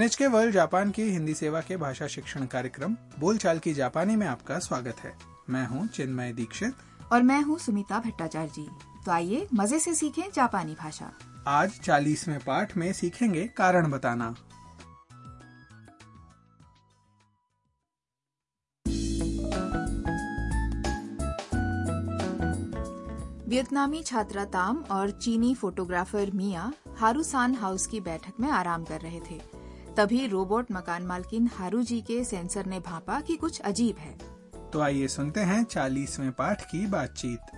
NHK world Japan की हिंदी सेवा के भाषा शिक्षण कार्यक्रम बोलचाल की जापानी में आपका स्वागत है। मैं हूँ चिन्मय दीक्षित। और मैं हूँ सुमिता भट्टाचार्य। जी तो आइए मज़े से सीखें जापानी भाषा। आज चालीसवें पाठ में सीखेंगे कारण बताना। वियतनामी छात्रा ताम और चीनी फोटोग्राफर मिया हारूसान हाउस की बैठक में आराम कर रहे थे। तभी रोबोट मकान मालकिन हारू जी के सेंसर ने भापा कि कुछ अजीब है तो आइए सुनते हैं चालीसवें पाठ की बातचीत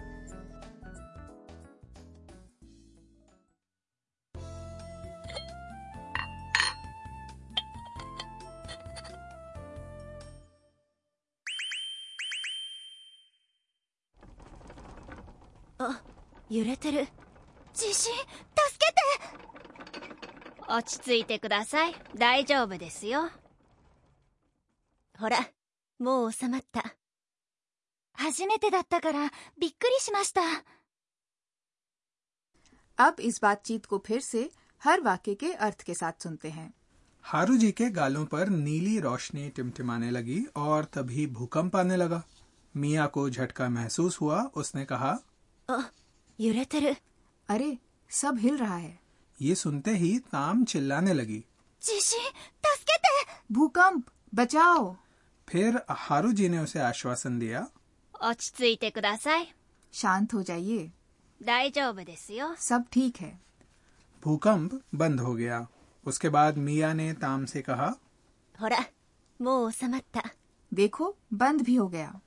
揺れてる地震助けて 落ち着いてください大丈夫ですよほらもう収まった初めてだったからびっくりしました अब इस बातचीत को फिर से हर वाक्य के अर्थ के साथ सुनते हैं हारू जी के गालों पर नीली रोशनी टिमटिमाने लगी और तभी भूकंप आने लगा मिया को झटका महसूस हुआ उसने कहा あ揺れてる अरे सब हिल रहा है ये सुनते ही ताम चिल्लाने लगी। जीशी, भूकंप बचाओ। फिर हारू जी ने उसे आश्वासन दिया। शांत हो जाइए। सब ठीक है। भूकंप बंद हो गया। उसके बाद मिया ने ताम से कहा वो समझता देखो बंद भी हो गया।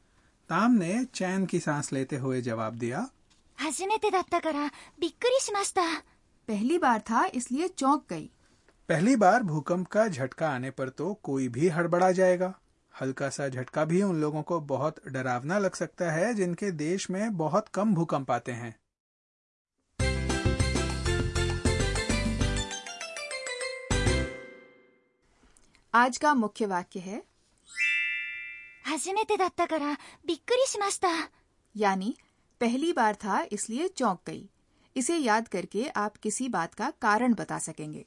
ताम ने चैन की सांस लेते हुए जवाब दिया हजने तेदत्ता करा बिक्री समझता 初めてだったからびっくりしました पहली बार था इसलिए चौंक गई पहली बार भूकंप का झटका आने पर तो कोई भी हड़बड़ा जाएगा हल्का सा झटका भी उन लोगों को बहुत डरावना लग सकता है जिनके देश में बहुत कम भूकंप आते हैं आज का मुख्य वाक्य है 初めてだったからびっくりしました यानी पहली बार था इसलिए चौंक गई इसे याद करके आप किसी बात का कारण बता सकेंगे।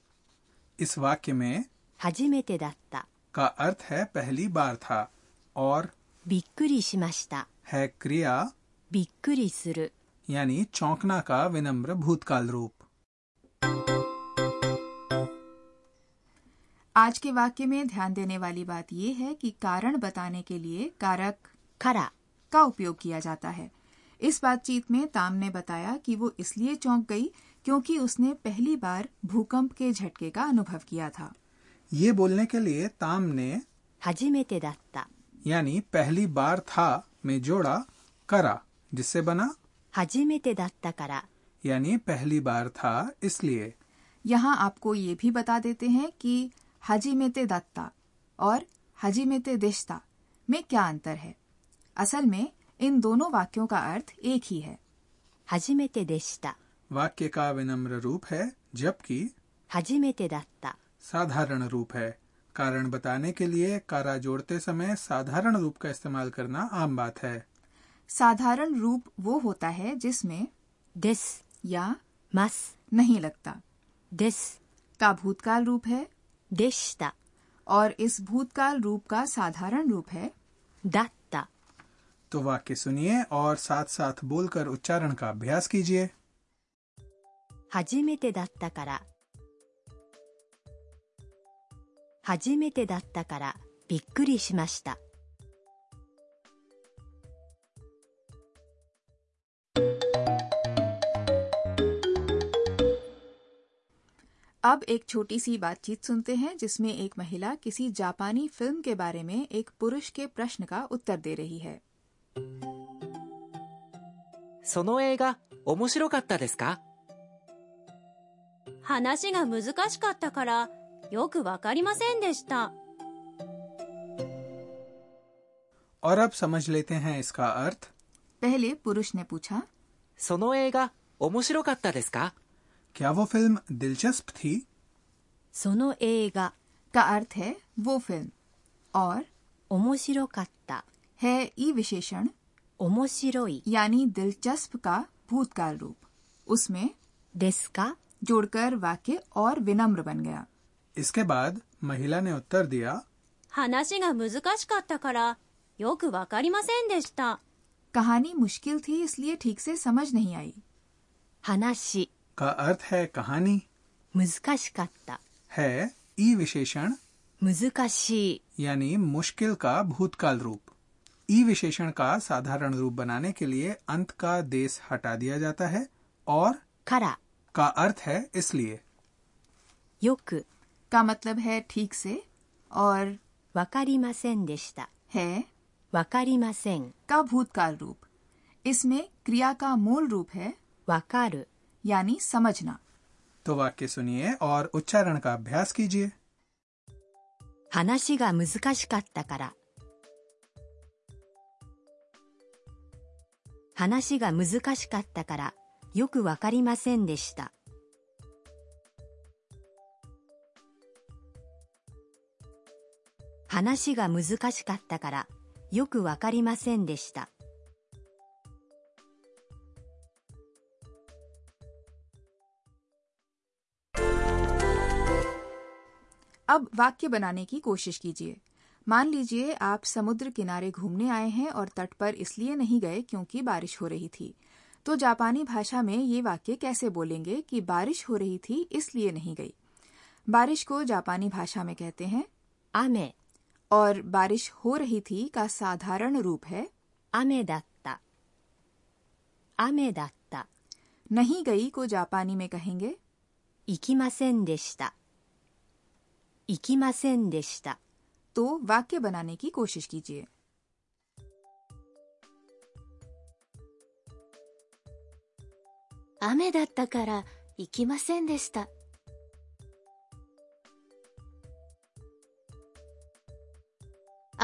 इस वाक्य में हजमेते दत्ता। का अर्थ है पहली बार था और बिक्री शिमाश्ता। है क्रिया बिक्री सुर। यानी चौंकना का विनम्र भूतकाल रूप। आज के वाक्य में ध्यान देने वाली बात यह है कि कारण बताने के लिए कारक खरा। का उपयोग किया जाता है। इस बातचीत में ताम ने बताया कि वो इसलिए चौंक गई क्योंकि उसने पहली बार भूकंप के झटके का अनुभव किया था। ये बोलने के लिए ताम ने हजीमेते दत्ता। यानी पहली बार था में जोड़ा करा। जिससे बना? हजीमेते दत्ता करा। यानी पहली बार था इसलिए। यहाँ आपको ये भी बता देते हैं कि हजीमेते दत्ता और हजीमेते दिश्ता में क्या अंतर है। असल में इन दोनों वाक्यों का अर्थ एक ही है 初めてでした वाक्य का विनम्र रूप है जबकि 初めてだった साधारण रूप है कारण बताने के लिए कारा जोड़ते समय साधारण रूप का इस्तेमाल करना आम बात है साधारण रूप वो होता है जिसमें です या ます नहीं लगता です का भूतकाल रूप है でした और इस भूतकाल रूप का साधारण रूप है だった तो वाक्य सुनिए और साथ साथ बोलकर उच्चारण का अभ्यास कीजिए 初めてだったから初めてだったからびっくりしました अब एक छोटी सी बातचीत सुनते हैं जिसमें एक महिला किसी जापानी फिल्म के बारे में एक पुरुष के प्रश्न का उत्तर दे रही है その映画面白かったですか話が難しかったからよくわかりませんでした。 और अब समझ लेते हैं इसका अर्थ पहले पुरुष ने पूछा その映画面白かったですか क्या वो फिल्म दिलचस्प थी その映画 का अर्थ है वो फिल्म और 面白かった है ई विशेषण ओमोशिरोई। यानी दिलचस्प का भूतकाल रूप। उसमें डेस्का। जोड़कर वाक्य और विनम्र बन गया। इसके बाद महिला ने उत्तर दिया हानाशी का मुजुकाशिकात्ता करा कहानी मुश्किल थी इसलिए ठीक से समझ नहीं आई। हानाशी। का अर्थ है कहानी। मुजुकाशिकात्ता है ई विशेषण मुजुकाशी यानी मुश्किल का भूतकाल रूप। ई विशेषण का साधारण रूप बनाने के लिए अंत का देश हटा दिया जाता है और खरा। का अर्थ है इसलिए। योक का मतलब है ठीक से और वकारीमासेन देशता। है। वकारीमासेन। का भूतकाल रूप। इसमें क्रिया का मूल रूप है वाकार। यानी समझना। तो वाक्य सुनिए और उच्चारण का अभ्यास कीजिए। हनाशी का मुजकाश करा। 話が難しかったからよくわかりませんでした話が難しかったからよくわかりませんでした。 अब वाक्य बनाने की कोशिश कीजिए मान लीजिए आप समुद्र किनारे घूमने आए हैं और तट पर इसलिए नहीं गए क्योंकि बारिश हो रही थी। तो जापानी भाषा में ये वाक्य कैसे बोलेंगे कि बारिश हो रही थी इसलिए नहीं गई? बारिश को जापानी भाषा में कहते हैं आमे और बारिश हो रही थी का साधारण रूप है आमे दत्ता। आमे दत्ता। नहीं गई को जापानी में कहेंगे इकिमासेन देशिता। इकिमासेन देशिता। तो वाक्य बनाने की कोशिश कीजिए।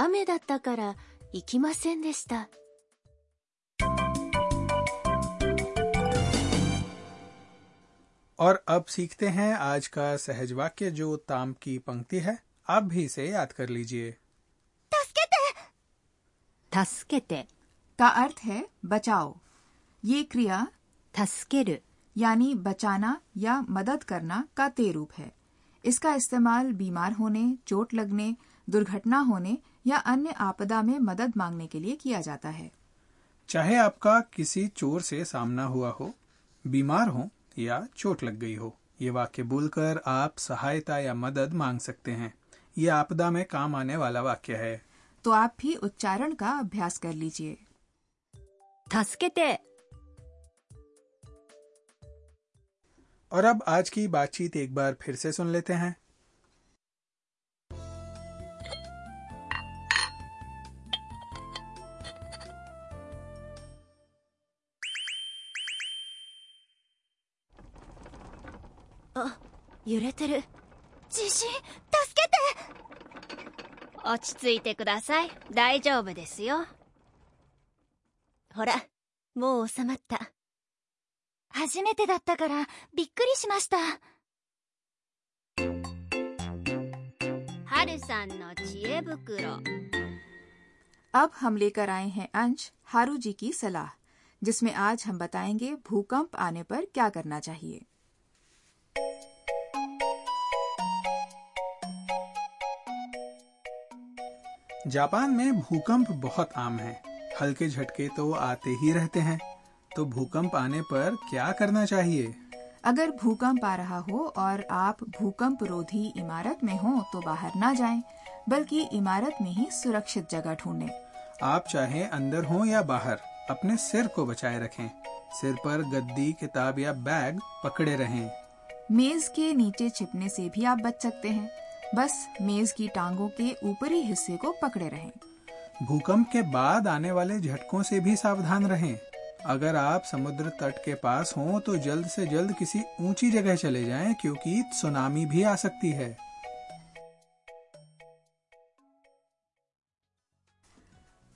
करा करा और अब सीखते हैं आज का सहज वाक्य जो ताम की पंक्ति है। आप भी इसे याद कर लीजिए 助けて、 का अर्थ है बचाओ ये क्रिया 助ける、 यानी बचाना या मदद करना का ते रूप है इसका इस्तेमाल बीमार होने चोट लगने दुर्घटना होने या अन्य आपदा में मदद मांगने के लिए किया जाता है चाहे आपका किसी चोर से सामना हुआ हो बीमार हो या चोट लग गई हो ये वाक्य बोलकर आप सहायता या मदद मांग सकते हैं ये आपदा में काम आने वाला वाक्य है तो आप भी उच्चारण का अभ्यास कर लीजिए 助けて、 और अब आज की बातचीत एक बार फिर से सुन लेते हैं 揺れてる。地震、助けて 落ち着いてください。大丈夫ですよ。ほら、もう収まった。初めてだったから、びっくりしました。はるさんの知恵袋。 अब हम लेकर आए हैं अंश हारू जी की सलाह जिसमें आज हम बताएंगे भूकंप आने पर क्या करना चाहिए जापान में भूकंप बहुत आम है। हल्के झटके तो आते ही रहते हैं। तो भूकंप आने पर क्या करना चाहिए? अगर भूकंप आ रहा हो और आप भूकंप रोधी इमारत में हो तो बाहर ना जाएँ, बल्कि इमारत में ही सुरक्षित जगह ढूंढें। आप चाहे अंदर हो या बाहर अपने सिर को बचाए रखें। सिर पर गद्दी किताब या बैग पकड़े रहें। मेज के नीचे छिपने से भी आप बच सकते हैं। बस मेज की टांगों के ऊपरी हिस्से को पकड़े रहें। भूकंप के बाद आने वाले झटकों से भी सावधान रहें। अगर आप समुद्र तट के पास हों तो जल्द से जल्द किसी ऊँची जगह चले जाएँ क्योंकि सुनामी भी आ सकती है।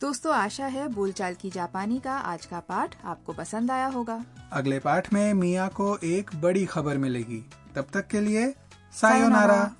दोस्तों आशा है बोलचाल की जापानी का आज का पाठ आपको पसंद आया होगा। अगले पाठ में मिया को एक बड़ी खबर मिलेगी। तब तक के लिए सायोनारा। सायोनारा